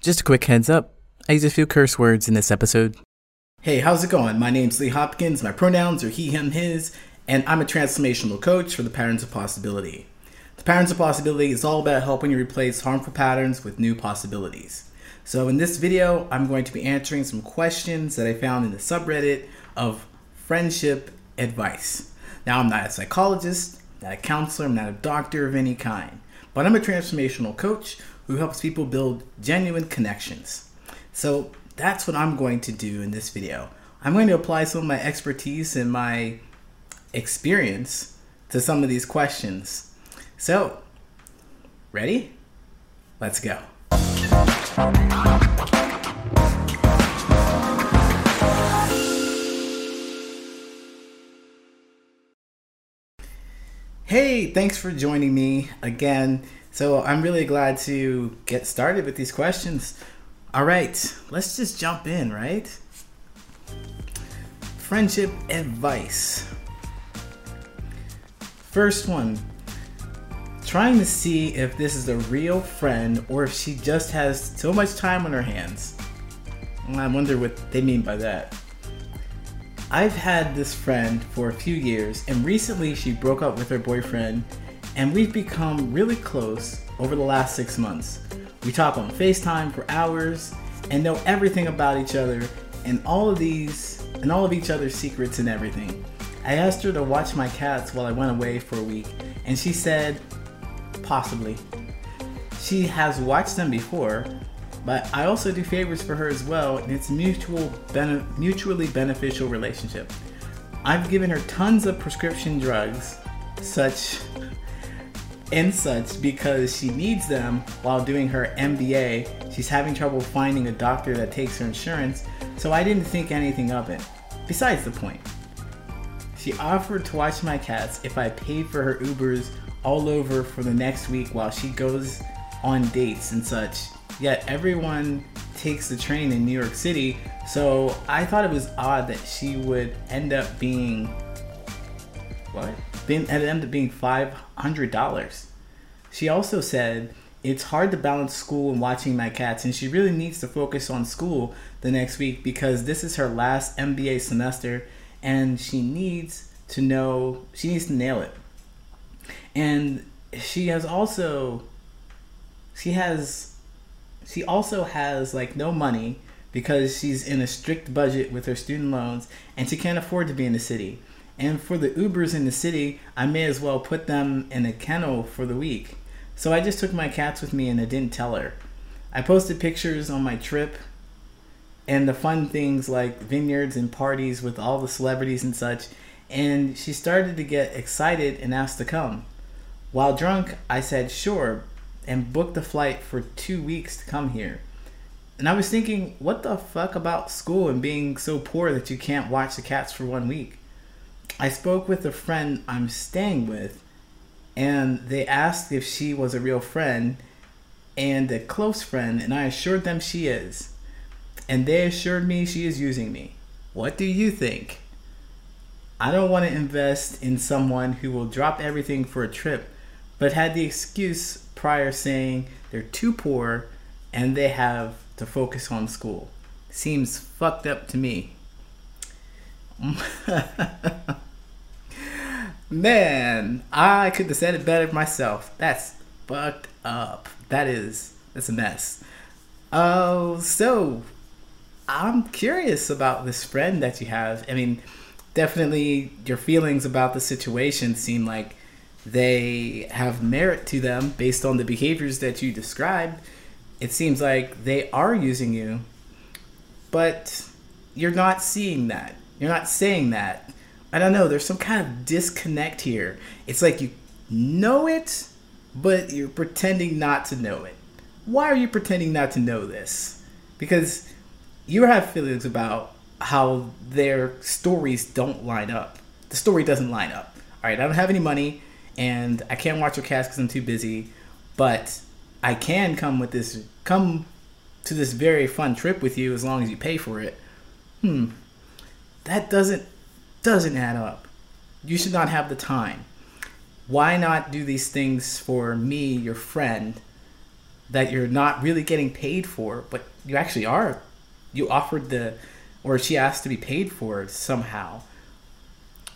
Just a quick heads up I use a few curse words in this episode. Hey, how's it going? My name's Lee Hopkins, my pronouns are he, him, his, and I'm a transformational coach for the Patterns of Possibility. The Patterns of Possibility is all about helping you replace harmful patterns with new possibilities. So, in this video, I'm going to be answering some questions that I found in the subreddit of friendship advice. Now, I'm not a psychologist, not a counselor, I'm not a doctor of any kind, but I'm a transformational coach who helps people build genuine connections. So that's what I'm going to do in this video. I'm going to apply some of my expertise and my experience to some of these questions. So, ready? Let's go. Hey, thanks for joining me again. So, I'm really glad to get started with these questions. All right, let's just jump in, right? Friendship advice. First one trying to see if this is a real friend or if she just has so much time on her hands. I wonder what they mean by that. I've had this friend for a few years, and recently she broke up with her boyfriend, and we've become really close over the last six months. We talk on FaceTime for hours and know everything about each other and all of these and all of each other's secrets and everything. I asked her to watch my cats while I went away for a week, and she said, possibly. She has watched them before, but I also do favors for her as well, and it's a mutual bene- mutually beneficial relationship. I've given her tons of prescription drugs, such and such because she needs them while doing her MBA. She's having trouble finding a doctor that takes her insurance, so I didn't think anything of it. Besides the point, she offered to watch my cats if I paid for her Ubers all over for the next week while she goes on dates and such. Yet everyone takes the train in New York City, so I thought it was odd that she would end up being what? It ended up being five hundred dollars. She also said it's hard to balance school and watching my cats, and she really needs to focus on school the next week because this is her last MBA semester, and she needs to know she needs to nail it. And she has also she has she also has like no money because she's in a strict budget with her student loans and she can't afford to be in the city. And for the Ubers in the city, I may as well put them in a kennel for the week. So I just took my cats with me and I didn't tell her. I posted pictures on my trip and the fun things like vineyards and parties with all the celebrities and such, and she started to get excited and asked to come. While drunk, I said sure and booked a flight for two weeks to come here. And I was thinking, what the fuck about school and being so poor that you can't watch the cats for one week? I spoke with a friend I'm staying with, and they asked if she was a real friend and a close friend, and I assured them she is. And they assured me she is using me. What do you think? I don't want to invest in someone who will drop everything for a trip, but had the excuse prior saying they're too poor and they have to focus on school. Seems fucked up to me. Man, I could have said it better myself. That's fucked up. That is that's a mess. Oh, uh, so I'm curious about this friend that you have. I mean, definitely your feelings about the situation seem like they have merit to them based on the behaviors that you described. It seems like they are using you, but you're not seeing that. You're not saying that. I don't know. There's some kind of disconnect here. It's like you know it, but you're pretending not to know it. Why are you pretending not to know this? Because you have feelings about how their stories don't line up. The story doesn't line up. All right, I don't have any money, and I can't watch your cast because I'm too busy. But I can come with this, come to this very fun trip with you as long as you pay for it. Hmm, that doesn't doesn't add up. You should not have the time. Why not do these things for me, your friend, that you're not really getting paid for, but you actually are. You offered the, or she asked to be paid for somehow.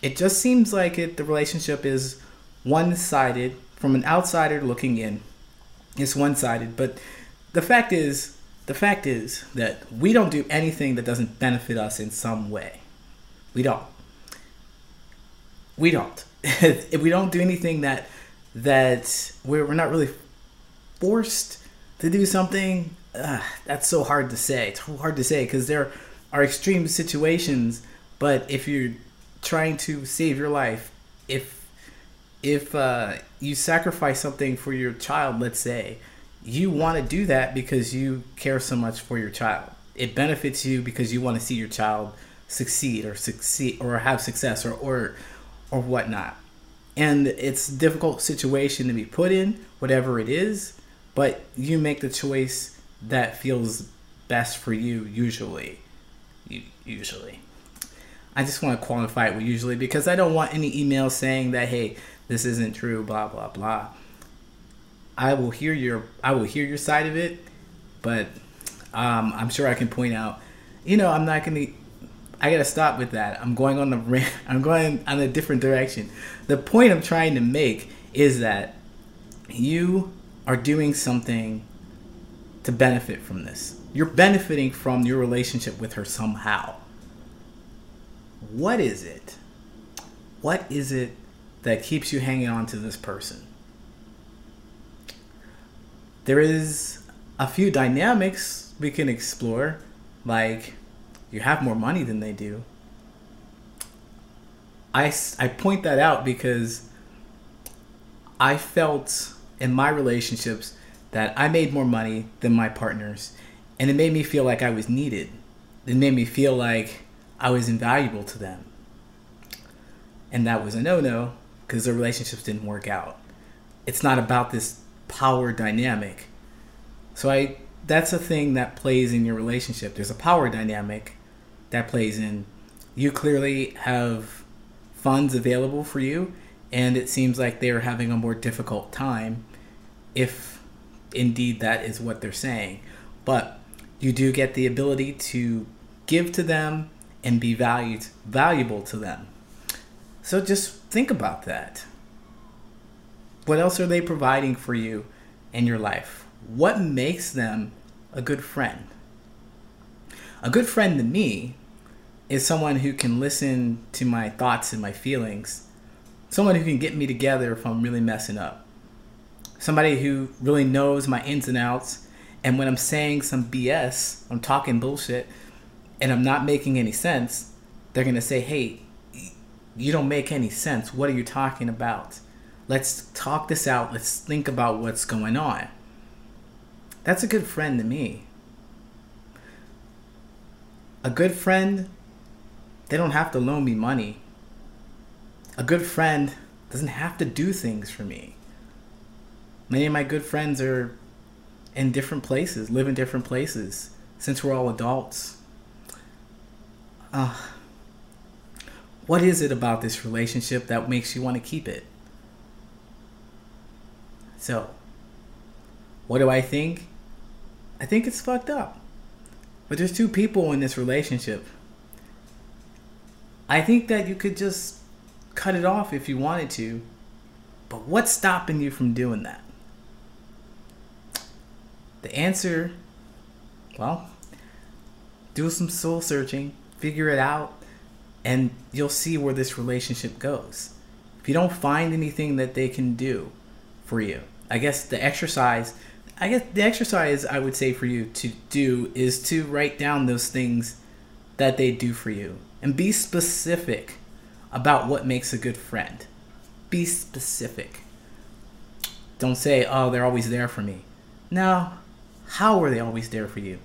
It just seems like it. The relationship is one-sided from an outsider looking in. It's one-sided, but the fact is, the fact is that we don't do anything that doesn't benefit us in some way. We don't. We don't. if we don't do anything that that we're, we're not really forced to do something, uh, that's so hard to say. It's hard to say because there are extreme situations. But if you're trying to save your life, if if uh, you sacrifice something for your child, let's say, you want to do that because you care so much for your child. It benefits you because you want to see your child succeed or succeed or have success or or or whatnot. And it's a difficult situation to be put in, whatever it is but you make the choice that feels best for you usually usually i just want to qualify it with usually because i don't want any emails saying that hey this isn't true blah blah blah i will hear your i will hear your side of it but um, i'm sure i can point out you know i'm not gonna i gotta stop with that i'm going on the i'm going on a different direction the point i'm trying to make is that you are doing something to benefit from this. You're benefiting from your relationship with her somehow. What is it? What is it that keeps you hanging on to this person? There is a few dynamics we can explore, like you have more money than they do. I, I point that out because I felt in my relationships that I made more money than my partners, and it made me feel like I was needed. It made me feel like I was invaluable to them. And that was a no no because the relationships didn't work out. It's not about this power dynamic. So I that's a thing that plays in your relationship. There's a power dynamic that plays in. You clearly have funds available for you and it seems like they're having a more difficult time if indeed that is what they're saying. But you do get the ability to give to them and be valued valuable to them. So just think about that. What else are they providing for you in your life? What makes them a good friend? A good friend to me is someone who can listen to my thoughts and my feelings someone who can get me together if I'm really messing up. Somebody who really knows my ins and outs. And when I'm saying some BS, I'm talking bullshit, and I'm not making any sense, they're going to say, hey, you don't make any sense. What are you talking about? Let's talk this out. Let's think about what's going on. That's a good friend to me. A good friend, they don't have to loan me money a good friend doesn't have to do things for me. Many of my good friends are in different places, live in different places, since we're all adults. Uh, what is it about this relationship that makes you want to keep it? So, what do I think? I think it's fucked up. But there's two people in this relationship. I think that you could just cut it off if you wanted to. But what's stopping you from doing that? The answer, well, do some soul searching, figure it out, and you'll see where this relationship goes. If you don't find anything that they can do for you, I guess the exercise, I guess the exercise I would say for you to do is to write down those things that they do for you and be specific about what makes a good friend. Be specific. Don't say, oh, they're always there for me. Now, How are they always there for you?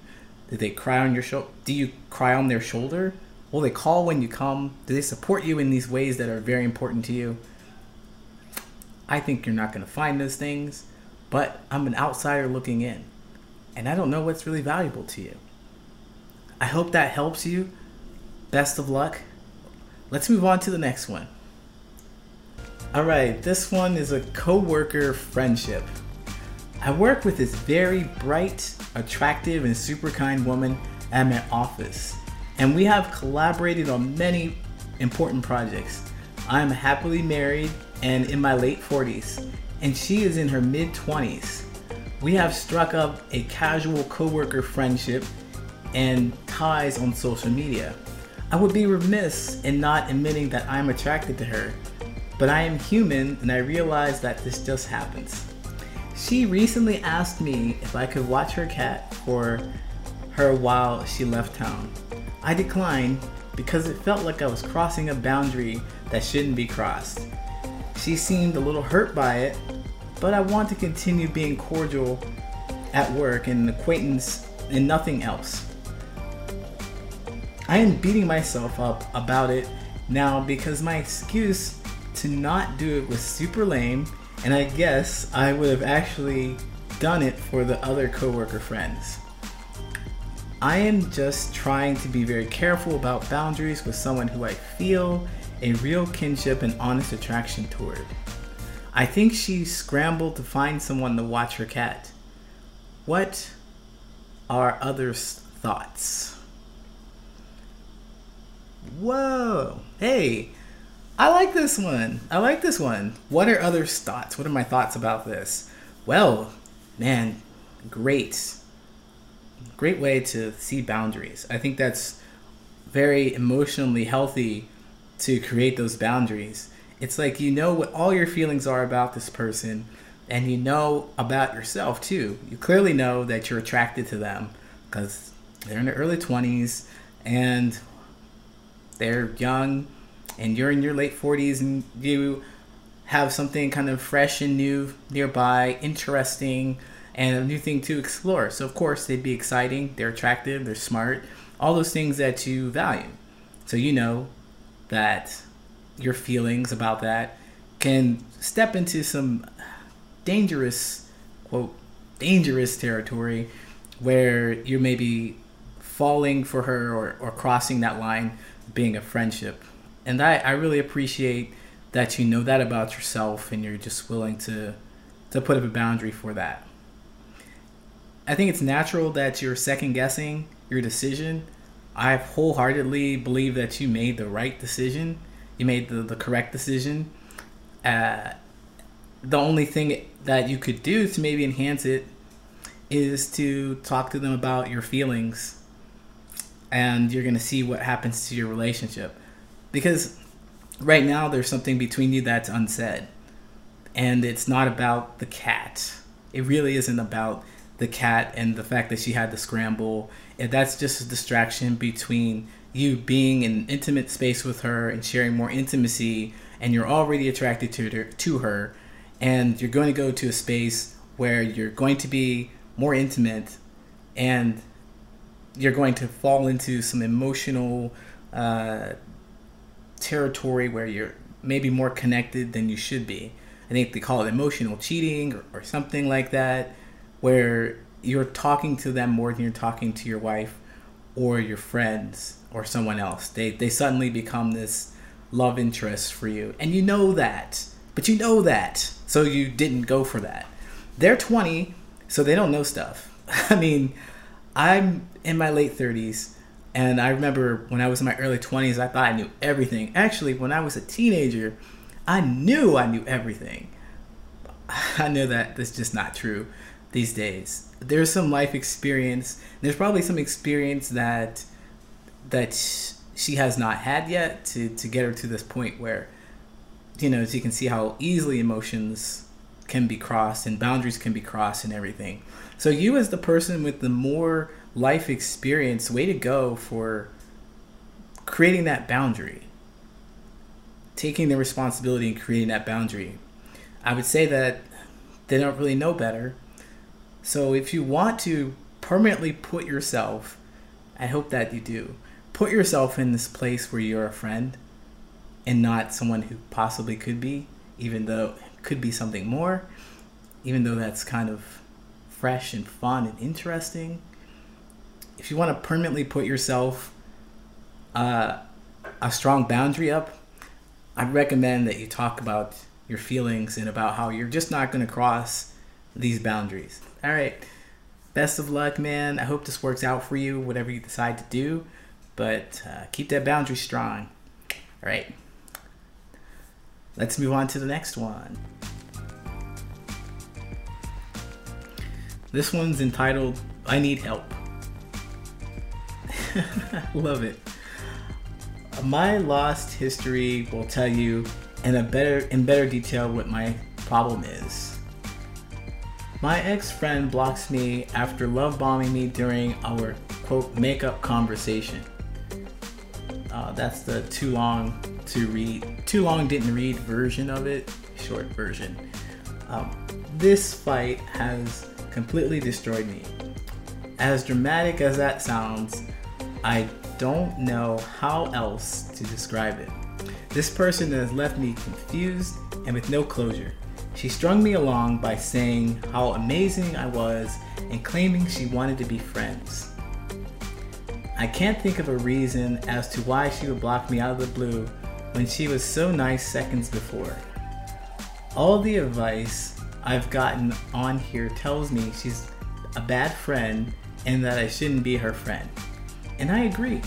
Do they cry on your shoulder? Do you cry on their shoulder? Will they call when you come? Do they support you in these ways that are very important to you? I think you're not going to find those things, but I'm an outsider looking in, and I don't know what's really valuable to you. I hope that helps you. Best of luck. Let's move on to the next one. All right, this one is a co-worker friendship. I work with this very bright, attractive, and super kind woman at my office, and we have collaborated on many important projects. I am happily married and in my late 40s, and she is in her mid 20s. We have struck up a casual coworker friendship and ties on social media. I would be remiss in not admitting that I'm attracted to her, but I am human and I realize that this just happens. She recently asked me if I could watch her cat for her while she left town. I declined because it felt like I was crossing a boundary that shouldn't be crossed. She seemed a little hurt by it, but I want to continue being cordial at work and an acquaintance and nothing else. I am beating myself up about it now because my excuse to not do it was super lame, and I guess I would have actually done it for the other coworker friends. I am just trying to be very careful about boundaries with someone who I feel a real kinship and honest attraction toward. I think she scrambled to find someone to watch her cat. What are others' thoughts? Whoa. Hey, I like this one. I like this one. What are others' thoughts? What are my thoughts about this? Well, man, great. Great way to see boundaries. I think that's very emotionally healthy to create those boundaries. It's like you know what all your feelings are about this person and you know about yourself too. You clearly know that you're attracted to them because they're in their early 20s and they're young and you're in your late 40s and you have something kind of fresh and new nearby, interesting, and a new thing to explore. So, of course, they'd be exciting, they're attractive, they're smart, all those things that you value. So, you know that your feelings about that can step into some dangerous, quote, dangerous territory where you're maybe falling for her or, or crossing that line being a friendship. And I, I really appreciate that you know that about yourself and you're just willing to to put up a boundary for that. I think it's natural that you're second guessing your decision. I wholeheartedly believe that you made the right decision. You made the, the correct decision. Uh, the only thing that you could do to maybe enhance it is to talk to them about your feelings and you're going to see what happens to your relationship. Because right now there's something between you that's unsaid. And it's not about the cat. It really isn't about the cat and the fact that she had to scramble. And that's just a distraction between you being in intimate space with her and sharing more intimacy and you're already attracted to her, to her and you're going to go to a space where you're going to be more intimate and you're going to fall into some emotional uh, territory where you're maybe more connected than you should be. I think they call it emotional cheating or, or something like that, where you're talking to them more than you're talking to your wife or your friends or someone else. They, they suddenly become this love interest for you. And you know that, but you know that. So you didn't go for that. They're 20, so they don't know stuff. I mean, I'm in my late 30s, and I remember when I was in my early 20s, I thought I knew everything. Actually, when I was a teenager, I knew I knew everything. I know that that's just not true these days. There's some life experience. There's probably some experience that that she has not had yet to to get her to this point where you know, you can see how easily emotions can be crossed and boundaries can be crossed and everything. So you as the person with the more life experience, way to go for creating that boundary. Taking the responsibility and creating that boundary. I would say that they don't really know better. So if you want to permanently put yourself, I hope that you do, put yourself in this place where you're a friend and not someone who possibly could be, even though it could be something more, even though that's kind of fresh and fun and interesting. If you want to permanently put yourself uh, a strong boundary up, I'd recommend that you talk about your feelings and about how you're just not going to cross these boundaries. All right. Best of luck, man. I hope this works out for you, whatever you decide to do. But uh, keep that boundary strong. All right. Let's move on to the next one. This one's entitled I Need Help. Love it. My lost history will tell you in a better in better detail what my problem is. My ex-friend blocks me after love bombing me during our quote makeup conversation. Uh, that's the too long to read, too long didn't read version of it, short version. Um, this fight has completely destroyed me. As dramatic as that sounds, I don't know how else to describe it. This person has left me confused and with no closure. She strung me along by saying how amazing I was and claiming she wanted to be friends. I can't think of a reason as to why she would block me out of the blue when she was so nice seconds before. All the advice I've gotten on here tells me she's a bad friend and that I shouldn't be her friend. And I agree.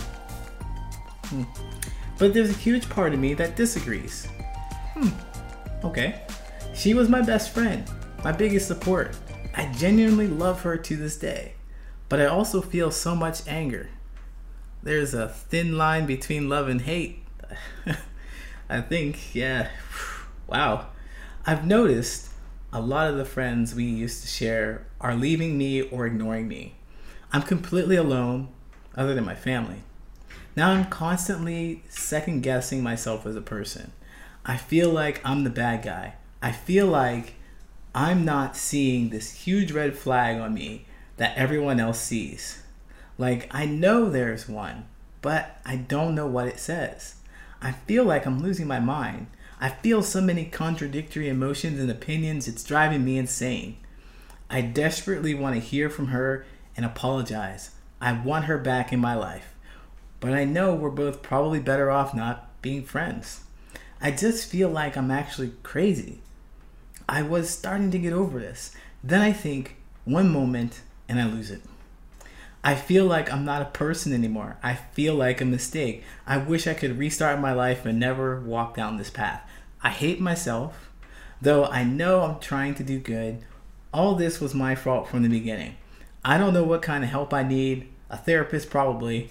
Hmm. But there's a huge part of me that disagrees. Hmm. Okay. She was my best friend, my biggest support. I genuinely love her to this day. But I also feel so much anger. There's a thin line between love and hate. I think, yeah. Wow. I've noticed a lot of the friends we used to share are leaving me or ignoring me. I'm completely alone, other than my family. Now I'm constantly second guessing myself as a person. I feel like I'm the bad guy. I feel like I'm not seeing this huge red flag on me that everyone else sees. Like, I know there's one, but I don't know what it says. I feel like I'm losing my mind. I feel so many contradictory emotions and opinions, it's driving me insane. I desperately want to hear from her and apologize. I want her back in my life. But I know we're both probably better off not being friends. I just feel like I'm actually crazy. I was starting to get over this. Then I think one moment and I lose it. I feel like I'm not a person anymore. I feel like a mistake. I wish I could restart my life and never walk down this path. I hate myself, though I know I'm trying to do good. All this was my fault from the beginning. I don't know what kind of help I need. A therapist, probably.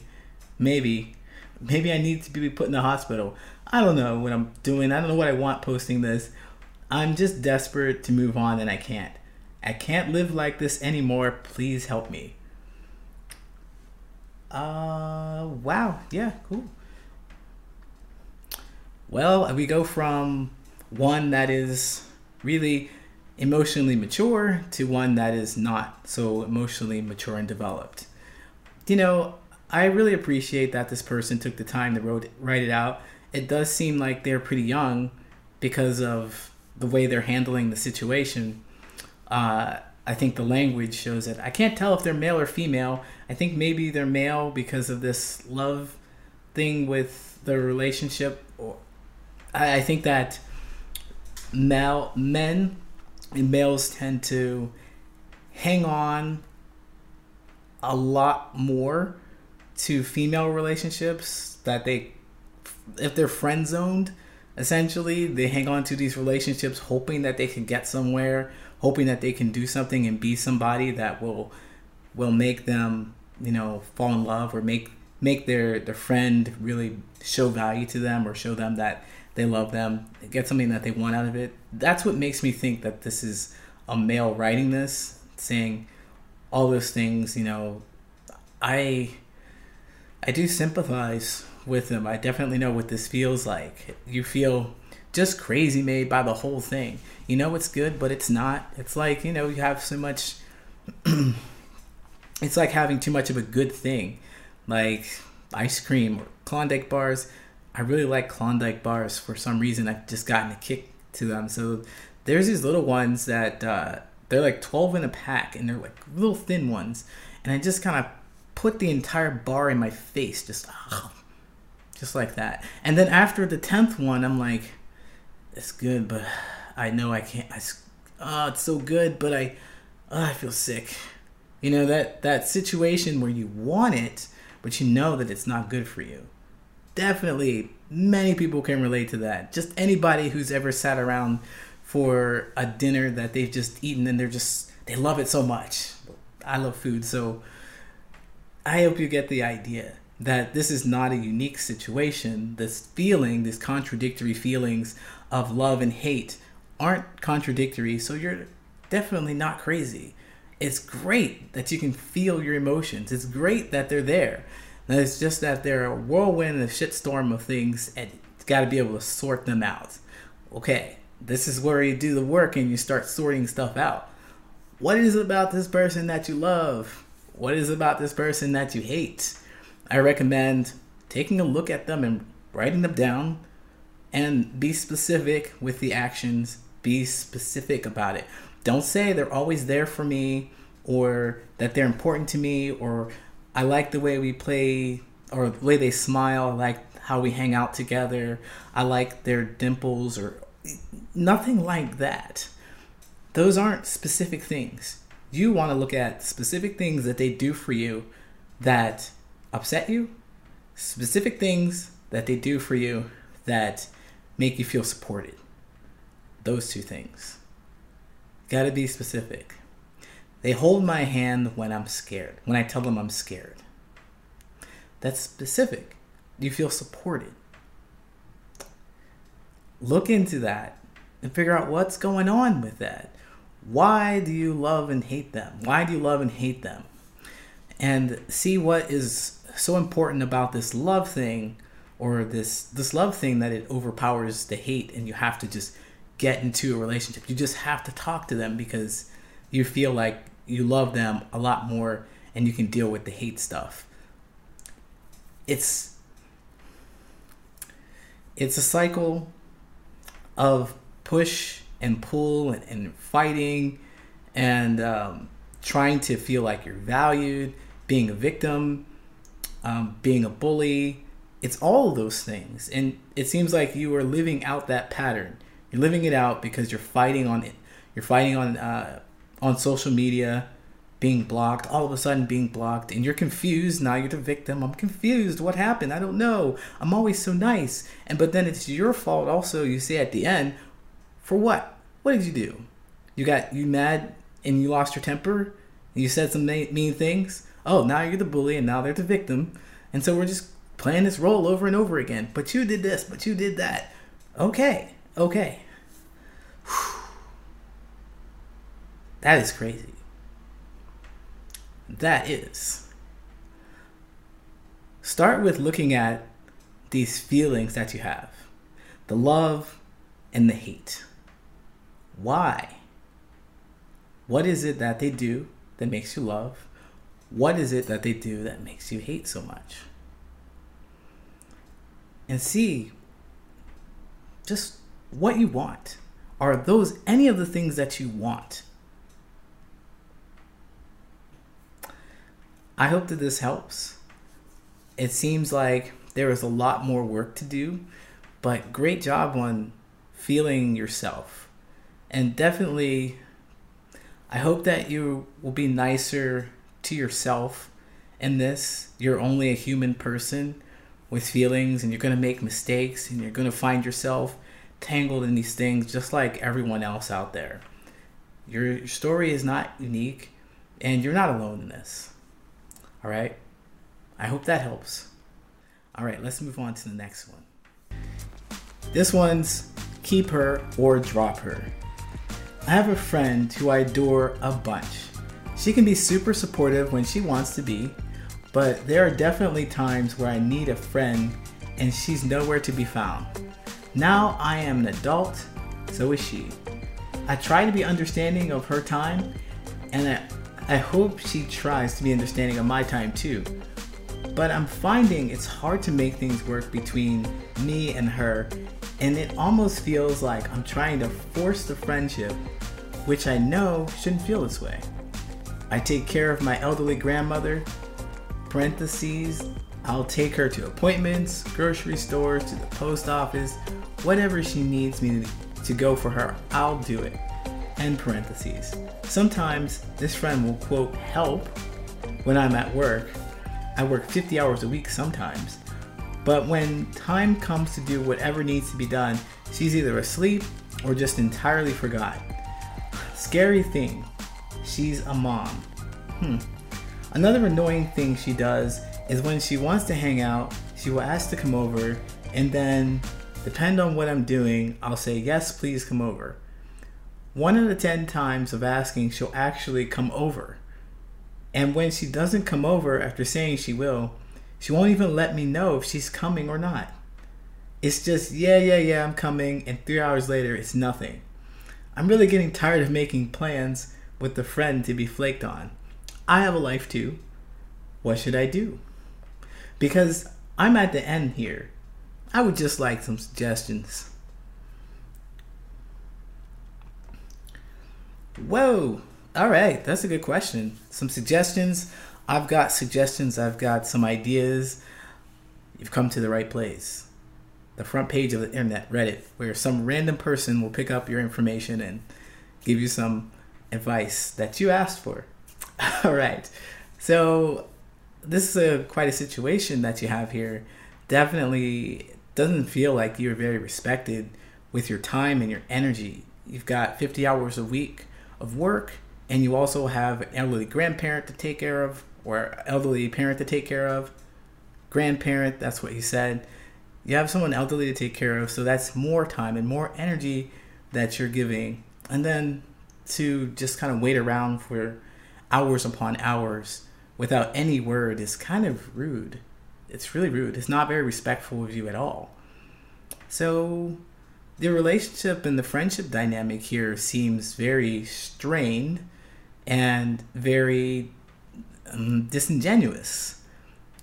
Maybe. Maybe I need to be put in the hospital. I don't know what I'm doing. I don't know what I want posting this. I'm just desperate to move on and I can't. I can't live like this anymore. Please help me. Uh, wow. Yeah, cool. Well, we go from one that is really emotionally mature to one that is not so emotionally mature and developed. You know, I really appreciate that this person took the time to wrote, write it out. It does seem like they're pretty young because of the way they're handling the situation. Uh, I think the language shows it. I can't tell if they're male or female. I think maybe they're male because of this love thing with the relationship. I, I think that male men and males tend to hang on a lot more to female relationships that they if they're friend zoned essentially they hang on to these relationships hoping that they can get somewhere hoping that they can do something and be somebody that will will make them you know fall in love or make make their their friend really show value to them or show them that they love them get something that they want out of it. That's what makes me think that this is a male writing this saying all those things you know. I i do sympathize with them. I definitely know what this feels like. You feel just crazy made by the whole thing. You know it's good but it's not. It's like you know you have so much it's like having too much of a good thing. Like ice cream or klondike bars. I really like klondike bars for some reason. I've just gotten a kick to them. So there's these little ones that uh, they're like 12 in a pack and they're like little thin ones. And i just kind of put the entire bar in my face just just like that. And then after the 10th one i'm like it's good but i know i can't I, oh, it's so good, but I, oh, I feel sick. You know that that situation where you want it, but you know that it's not good for you. Definitely, many people can relate to that. Just anybody who's ever sat around for a dinner that they've just eaten and they're just they love it so much. I love food, so I hope you get the idea that this is not a unique situation. This feeling, these contradictory feelings of love and hate aren't contradictory, so you're definitely not crazy. It's great that you can feel your emotions. It's great that they're there. And it's just that they're a whirlwind and a shitstorm of things, and you got to be able to sort them out. Okay, this is where you do the work and you start sorting stuff out. What is about this person that you love? What is about this person that you hate? I recommend taking a look at them and writing them down and be specific with the actions. Be specific about it. Don't say they're always there for me or that they're important to me or I like the way we play or the way they smile. I like how we hang out together. I like their dimples or nothing like that. Those aren't specific things. You want to look at specific things that they do for you that upset you, specific things that they do for you that make you feel supported. Those two things. Gotta be specific. They hold my hand when I'm scared, when I tell them I'm scared. That's specific. You feel supported. Look into that and figure out what's going on with that. Why do you love and hate them? Why do you love and hate them? And see what is so important about this love thing or this this love thing that it overpowers the hate and you have to just get into a relationship. You just have to talk to them because you feel like you love them a lot more and you can deal with the hate stuff. It's it's a cycle of push and pull and, and fighting and um, trying to feel like you're valued, being a victim, um, being a bully. It's all those things. And it seems like you are living out that pattern. You're living it out because you're fighting on it. You're fighting on uh, on social media, being blocked. All of a sudden, being blocked, and you're confused. Now you're the victim. I'm confused. What happened? I don't know. I'm always so nice. And but then it's your fault. Also, you see at the end, for what? What did you do? You got you mad and you lost your temper. You said some mean things oh, now you're the bully and now they're the victim. And so we're just playing this role over and over again. But you did this, but you did that. Okay, okay. That is crazy. That is. Start with looking at these feelings that you have the love and the hate. Why? What is it that they do that makes you love? What is it that they do that makes you hate so much? And see just what you want. Are those any of the things that you want? I hope that this helps. It seems like there is a lot more work to do, but great job on feeling yourself. And definitely, I hope that you will be nicer to yourself in this. You're only a human person with feelings and you're going to make mistakes and you're going to find yourself tangled in these things just like everyone else out there. Your story is not unique and you're not alone in this. All right? I hope that helps. All right, let's move on to the next one. This one's keep her or drop her. I have a friend who I adore a bunch. She can be super supportive when she wants to be, but there are definitely times where I need a friend and she's nowhere to be found. Now I am an adult, so is she. I try to be understanding of her time, and I, I hope she tries to be understanding of my time too. But I'm finding it's hard to make things work between me and her, and it almost feels like I'm trying to force the friendship, which I know shouldn't feel this way. I take care of my elderly grandmother. Parentheses, I'll take her to appointments, grocery stores, to the post office, whatever she needs me to go for her, I'll do it. end parentheses. Sometimes this friend will quote help when I'm at work. I work 50 hours a week sometimes. But when time comes to do whatever needs to be done, she's either asleep or just entirely forgot. Scary thing, she's a mom. Hmm. Another annoying thing she does is when she wants to hang out, she will ask to come over, and then, depend on what I'm doing, I'll say, Yes, please come over. One out of ten times of asking, she'll actually come over. And when she doesn't come over after saying she will, she won't even let me know if she's coming or not. It's just, yeah, yeah, yeah, I'm coming, and three hours later, it's nothing. I'm really getting tired of making plans with the friend to be flaked on. I have a life too. What should I do? Because I'm at the end here. I would just like some suggestions. Whoa. All right, that's a good question. Some suggestions. I've got suggestions, I've got some ideas. You've come to the right place. The front page of the internet, Reddit, where some random person will pick up your information and give you some advice that you asked for. All right. So, this is a quite a situation that you have here. Definitely doesn't feel like you're very respected with your time and your energy. You've got 50 hours a week of work and you also have an elderly grandparent to take care of or elderly parent to take care of grandparent that's what he said you have someone elderly to take care of so that's more time and more energy that you're giving and then to just kind of wait around for hours upon hours without any word is kind of rude it's really rude it's not very respectful of you at all so the relationship and the friendship dynamic here seems very strained and very um, disingenuous.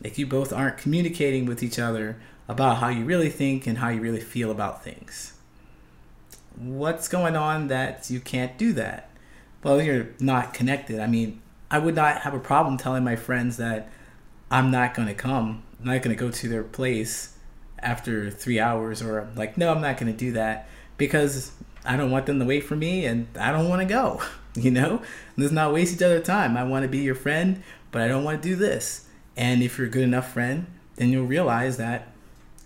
Like you both aren't communicating with each other about how you really think and how you really feel about things. What's going on that you can't do that? Well, you're not connected. I mean, I would not have a problem telling my friends that I'm not going to come. I'm not going to go to their place after three hours, or like, no, I'm not going to do that because I don't want them to wait for me and I don't want to go. You know, let's not waste each other's time. I want to be your friend, but I don't want to do this. And if you're a good enough friend, then you'll realize that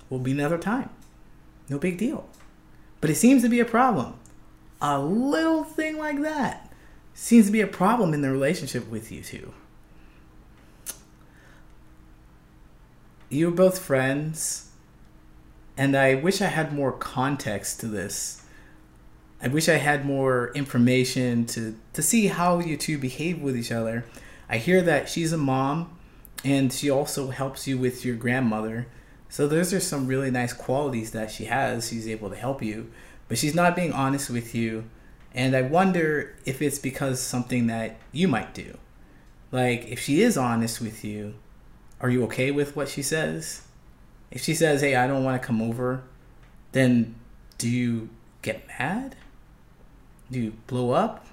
will be another time. No big deal. But it seems to be a problem. A little thing like that seems to be a problem in the relationship with you two. You're both friends, and I wish I had more context to this I wish I had more information to to see how you two behave with each other. I hear that she's a mom and she also helps you with your grandmother. So those are some really nice qualities that she has. She's able to help you, but she's not being honest with you. And I wonder if it's because something that you might do. Like if she is honest with you, are you okay with what she says? If she says, "Hey, I don't want to come over," then do you get mad? Do you blow up?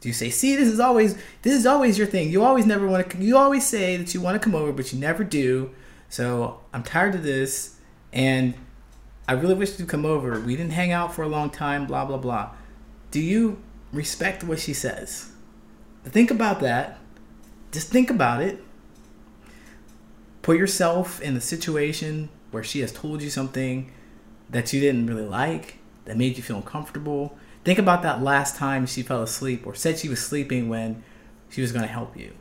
Do you say, "See, this is always this is always your thing. You always never want to. You always say that you want to come over, but you never do. So I'm tired of this, and I really wish you'd come over. We didn't hang out for a long time. Blah blah blah. Do you respect what she says? Think about that. Just think about it. Put yourself in the situation where she has told you something that you didn't really like, that made you feel uncomfortable, Think about that last time she fell asleep or said she was sleeping when she was going to help you.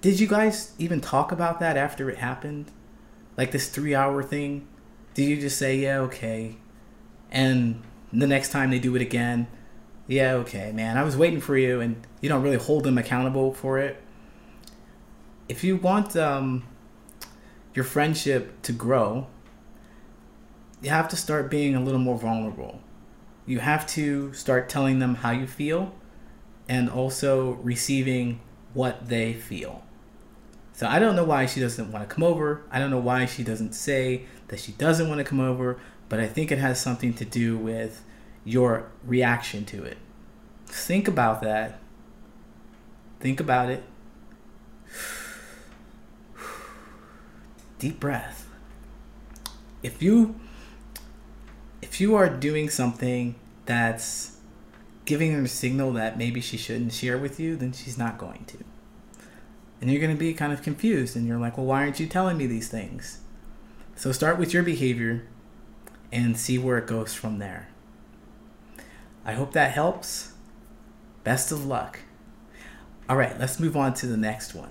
Did you guys even talk about that after it happened? Like this three hour thing? Did you just say, yeah, okay? And the next time they do it again, yeah, okay, man, I was waiting for you, and you don't really hold them accountable for it. If you want um, your friendship to grow, you have to start being a little more vulnerable you have to start telling them how you feel and also receiving what they feel. So I don't know why she doesn't want to come over. I don't know why she doesn't say that she doesn't want to come over, but I think it has something to do with your reaction to it. Think about that. Think about it. Deep breath. If you if you are doing something that's giving her a signal that maybe she shouldn't share with you, then she's not going to. And you're going to be kind of confused and you're like, well, why aren't you telling me these things? So start with your behavior and see where it goes from there. I hope that helps. Best of luck. All right, let's move on to the next one.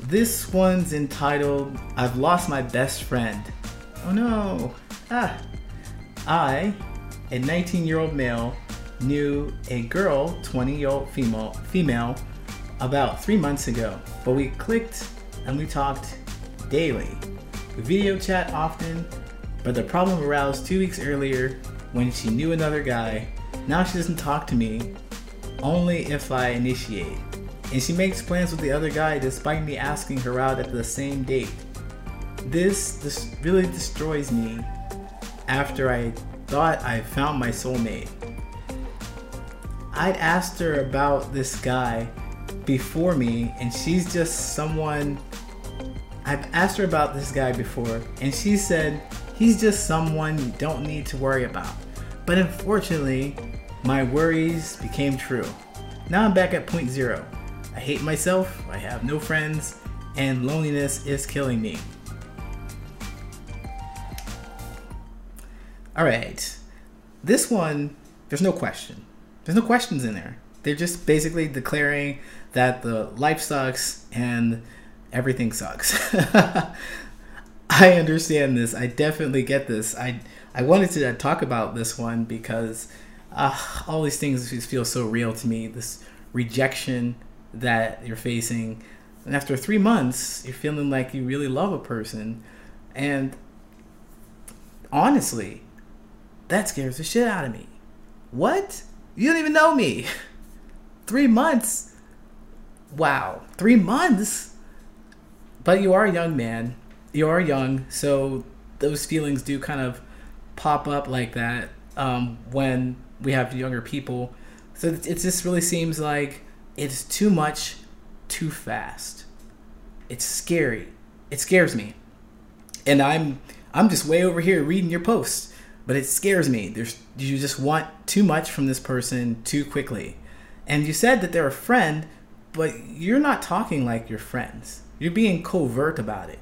This one's entitled I've Lost My Best Friend. Oh no. Ah. I, a 19 year old male, knew a girl, 20 year old female, female, about three months ago, but we clicked and we talked daily. Video chat often, but the problem arose two weeks earlier when she knew another guy. Now she doesn't talk to me, only if I initiate. And she makes plans with the other guy despite me asking her out at the same date. This, this really destroys me after I thought I found my soulmate. I'd asked her about this guy before me, and she's just someone. I've asked her about this guy before, and she said he's just someone you don't need to worry about. But unfortunately, my worries became true. Now I'm back at point zero. I hate myself, I have no friends, and loneliness is killing me. All right. This one, there's no question. There's no questions in there. They're just basically declaring that the life sucks and everything sucks. I understand this. I definitely get this. I I wanted to talk about this one because uh, all these things just feel so real to me. This rejection that you're facing, and after three months, you're feeling like you really love a person, and honestly, that scares the shit out of me. What? You don't even know me. Three months? Wow. Three months? But you are a young man. You are young, so those feelings do kind of pop up like that um, when we have younger people. So it just really seems like it's too much too fast. It's scary. It scares me. And I'm I'm just way over here reading your posts but it scares me. There's you just want too much from this person too quickly. And you said that they're a friend, but you're not talking like you're friends. You're being covert about it.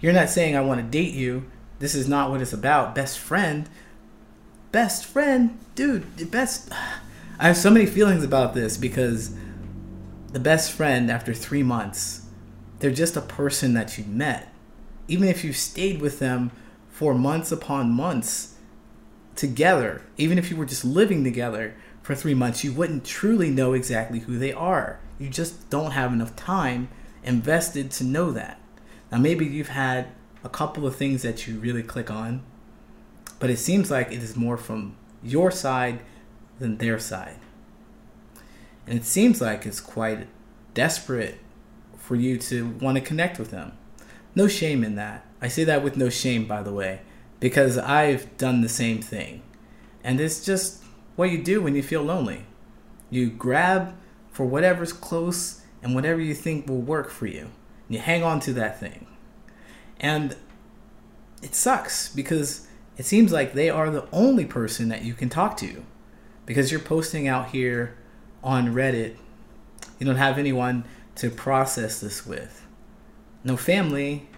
You're not saying I want to date you. This is not what it's about. Best friend. Best friend, dude, best I have so many feelings about this because the best friend after 3 months, they're just a person that you met. Even if you stayed with them for months upon months, together, even if you were just living together for three months, you wouldn't truly know exactly who they are. You just don't have enough time invested to know that. Now, maybe you've had a couple of things that you really click on, but it seems like it is more from your side than their side. And it seems like it's quite desperate for you to want to connect with them. No shame in that. I say that with no shame, by the way because I've done the same thing. And it's just what you do when you feel lonely. You grab for whatever's close and whatever you think will work for you. You hang on to that thing. And it sucks because it seems like they are the only person that you can talk to because you're posting out here on Reddit. You don't have anyone to process this with. No family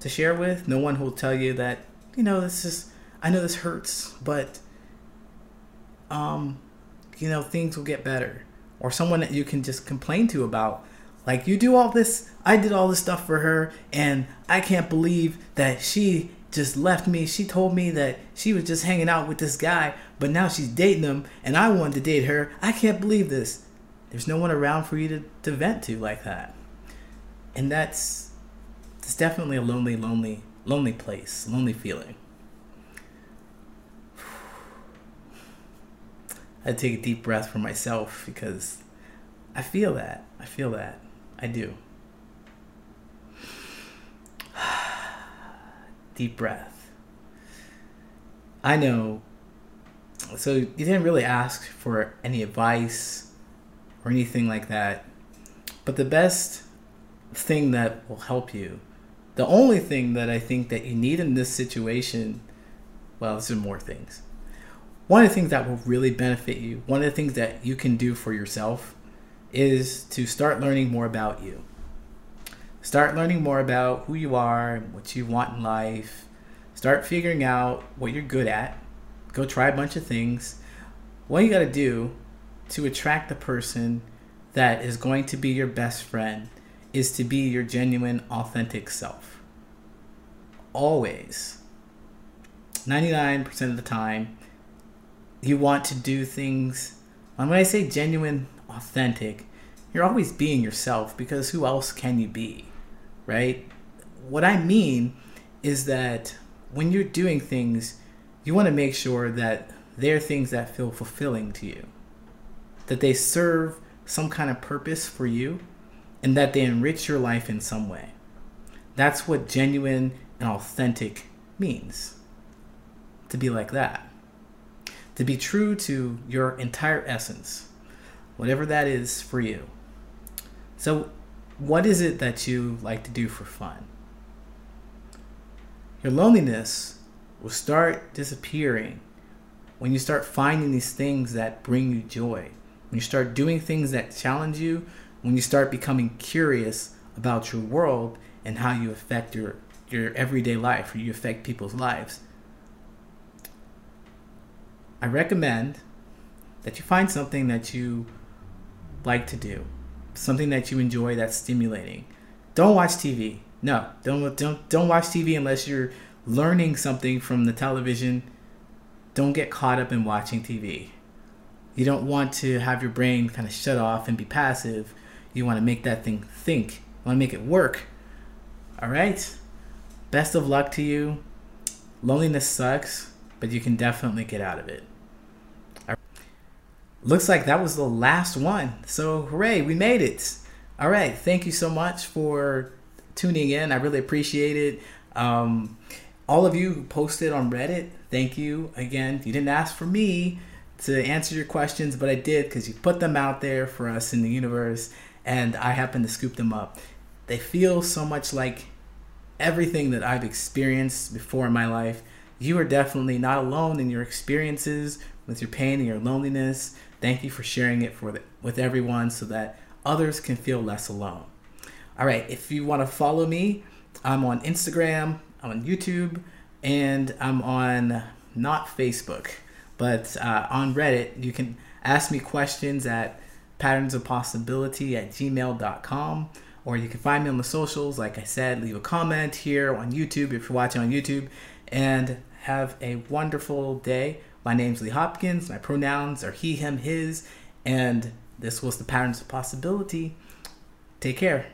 to share with, no one who'll tell you that you know, this is I know this hurts, but um, you know, things will get better. Or someone that you can just complain to about. Like you do all this, I did all this stuff for her, and I can't believe that she just left me. She told me that she was just hanging out with this guy, but now she's dating him, and I wanted to date her. I can't believe this. There's no one around for you to, to vent to like that. And that's it's definitely a lonely, lonely lonely place, lonely feeling. I take a deep breath for myself because I feel that. I feel that. I do. deep breath. I know. So you didn't really ask for any advice or anything like that. But the best thing that will help you the only thing that I think that you need in this situation, well, there's more things. One of the things that will really benefit you, one of the things that you can do for yourself is to start learning more about you. Start learning more about who you are, what you want in life. Start figuring out what you're good at. Go try a bunch of things. What you got to do to attract the person that is going to be your best friend is to be your genuine, authentic self. Always. 99% of the time, you want to do things. When I say genuine, authentic, you're always being yourself because who else can you be? Right? What I mean is that when you're doing things, you want to make sure that they're things that feel fulfilling to you, that they serve some kind of purpose for you, and that they enrich your life in some way. That's what genuine and authentic means to be like that. To be true to your entire essence, whatever that is for you. So, what is it that you like to do for fun? Your loneliness will start disappearing when you start finding these things that bring you joy. When you start doing things that challenge you, when you start becoming curious about your world and how you affect your, your everyday life or you affect people's lives. I recommend that you find something that you like to do, something that you enjoy that's stimulating. Don't watch TV. No, don't don't don't watch TV unless you're learning something from the television. Don't get caught up in watching TV. You don't want to have your brain kind of shut off and be passive. You want to make that thing think. You want to make it work. All right? Best of luck to you. Loneliness sucks, but you can definitely get out of it. Looks like that was the last one. So, hooray, we made it. All right. Thank you so much for tuning in. I really appreciate it. Um, all of you who posted on Reddit, thank you again. You didn't ask for me to answer your questions, but I did because you put them out there for us in the universe, and I happen to scoop them up. They feel so much like everything that I've experienced before in my life. You are definitely not alone in your experiences with your pain and your loneliness. Thank you for sharing it for the, with everyone so that others can feel less alone. All right, if you want to follow me, I'm on Instagram, I'm on YouTube, and I'm on not Facebook, but uh, on Reddit. You can ask me questions at patterns of possibility at gmail.com or you can find me on the socials. Like I said, leave a comment here on YouTube if you're watching on YouTube, and have a wonderful day. My name's Lee Hopkins. My pronouns are he, him, his. And this was The Patterns of Possibility. Take care.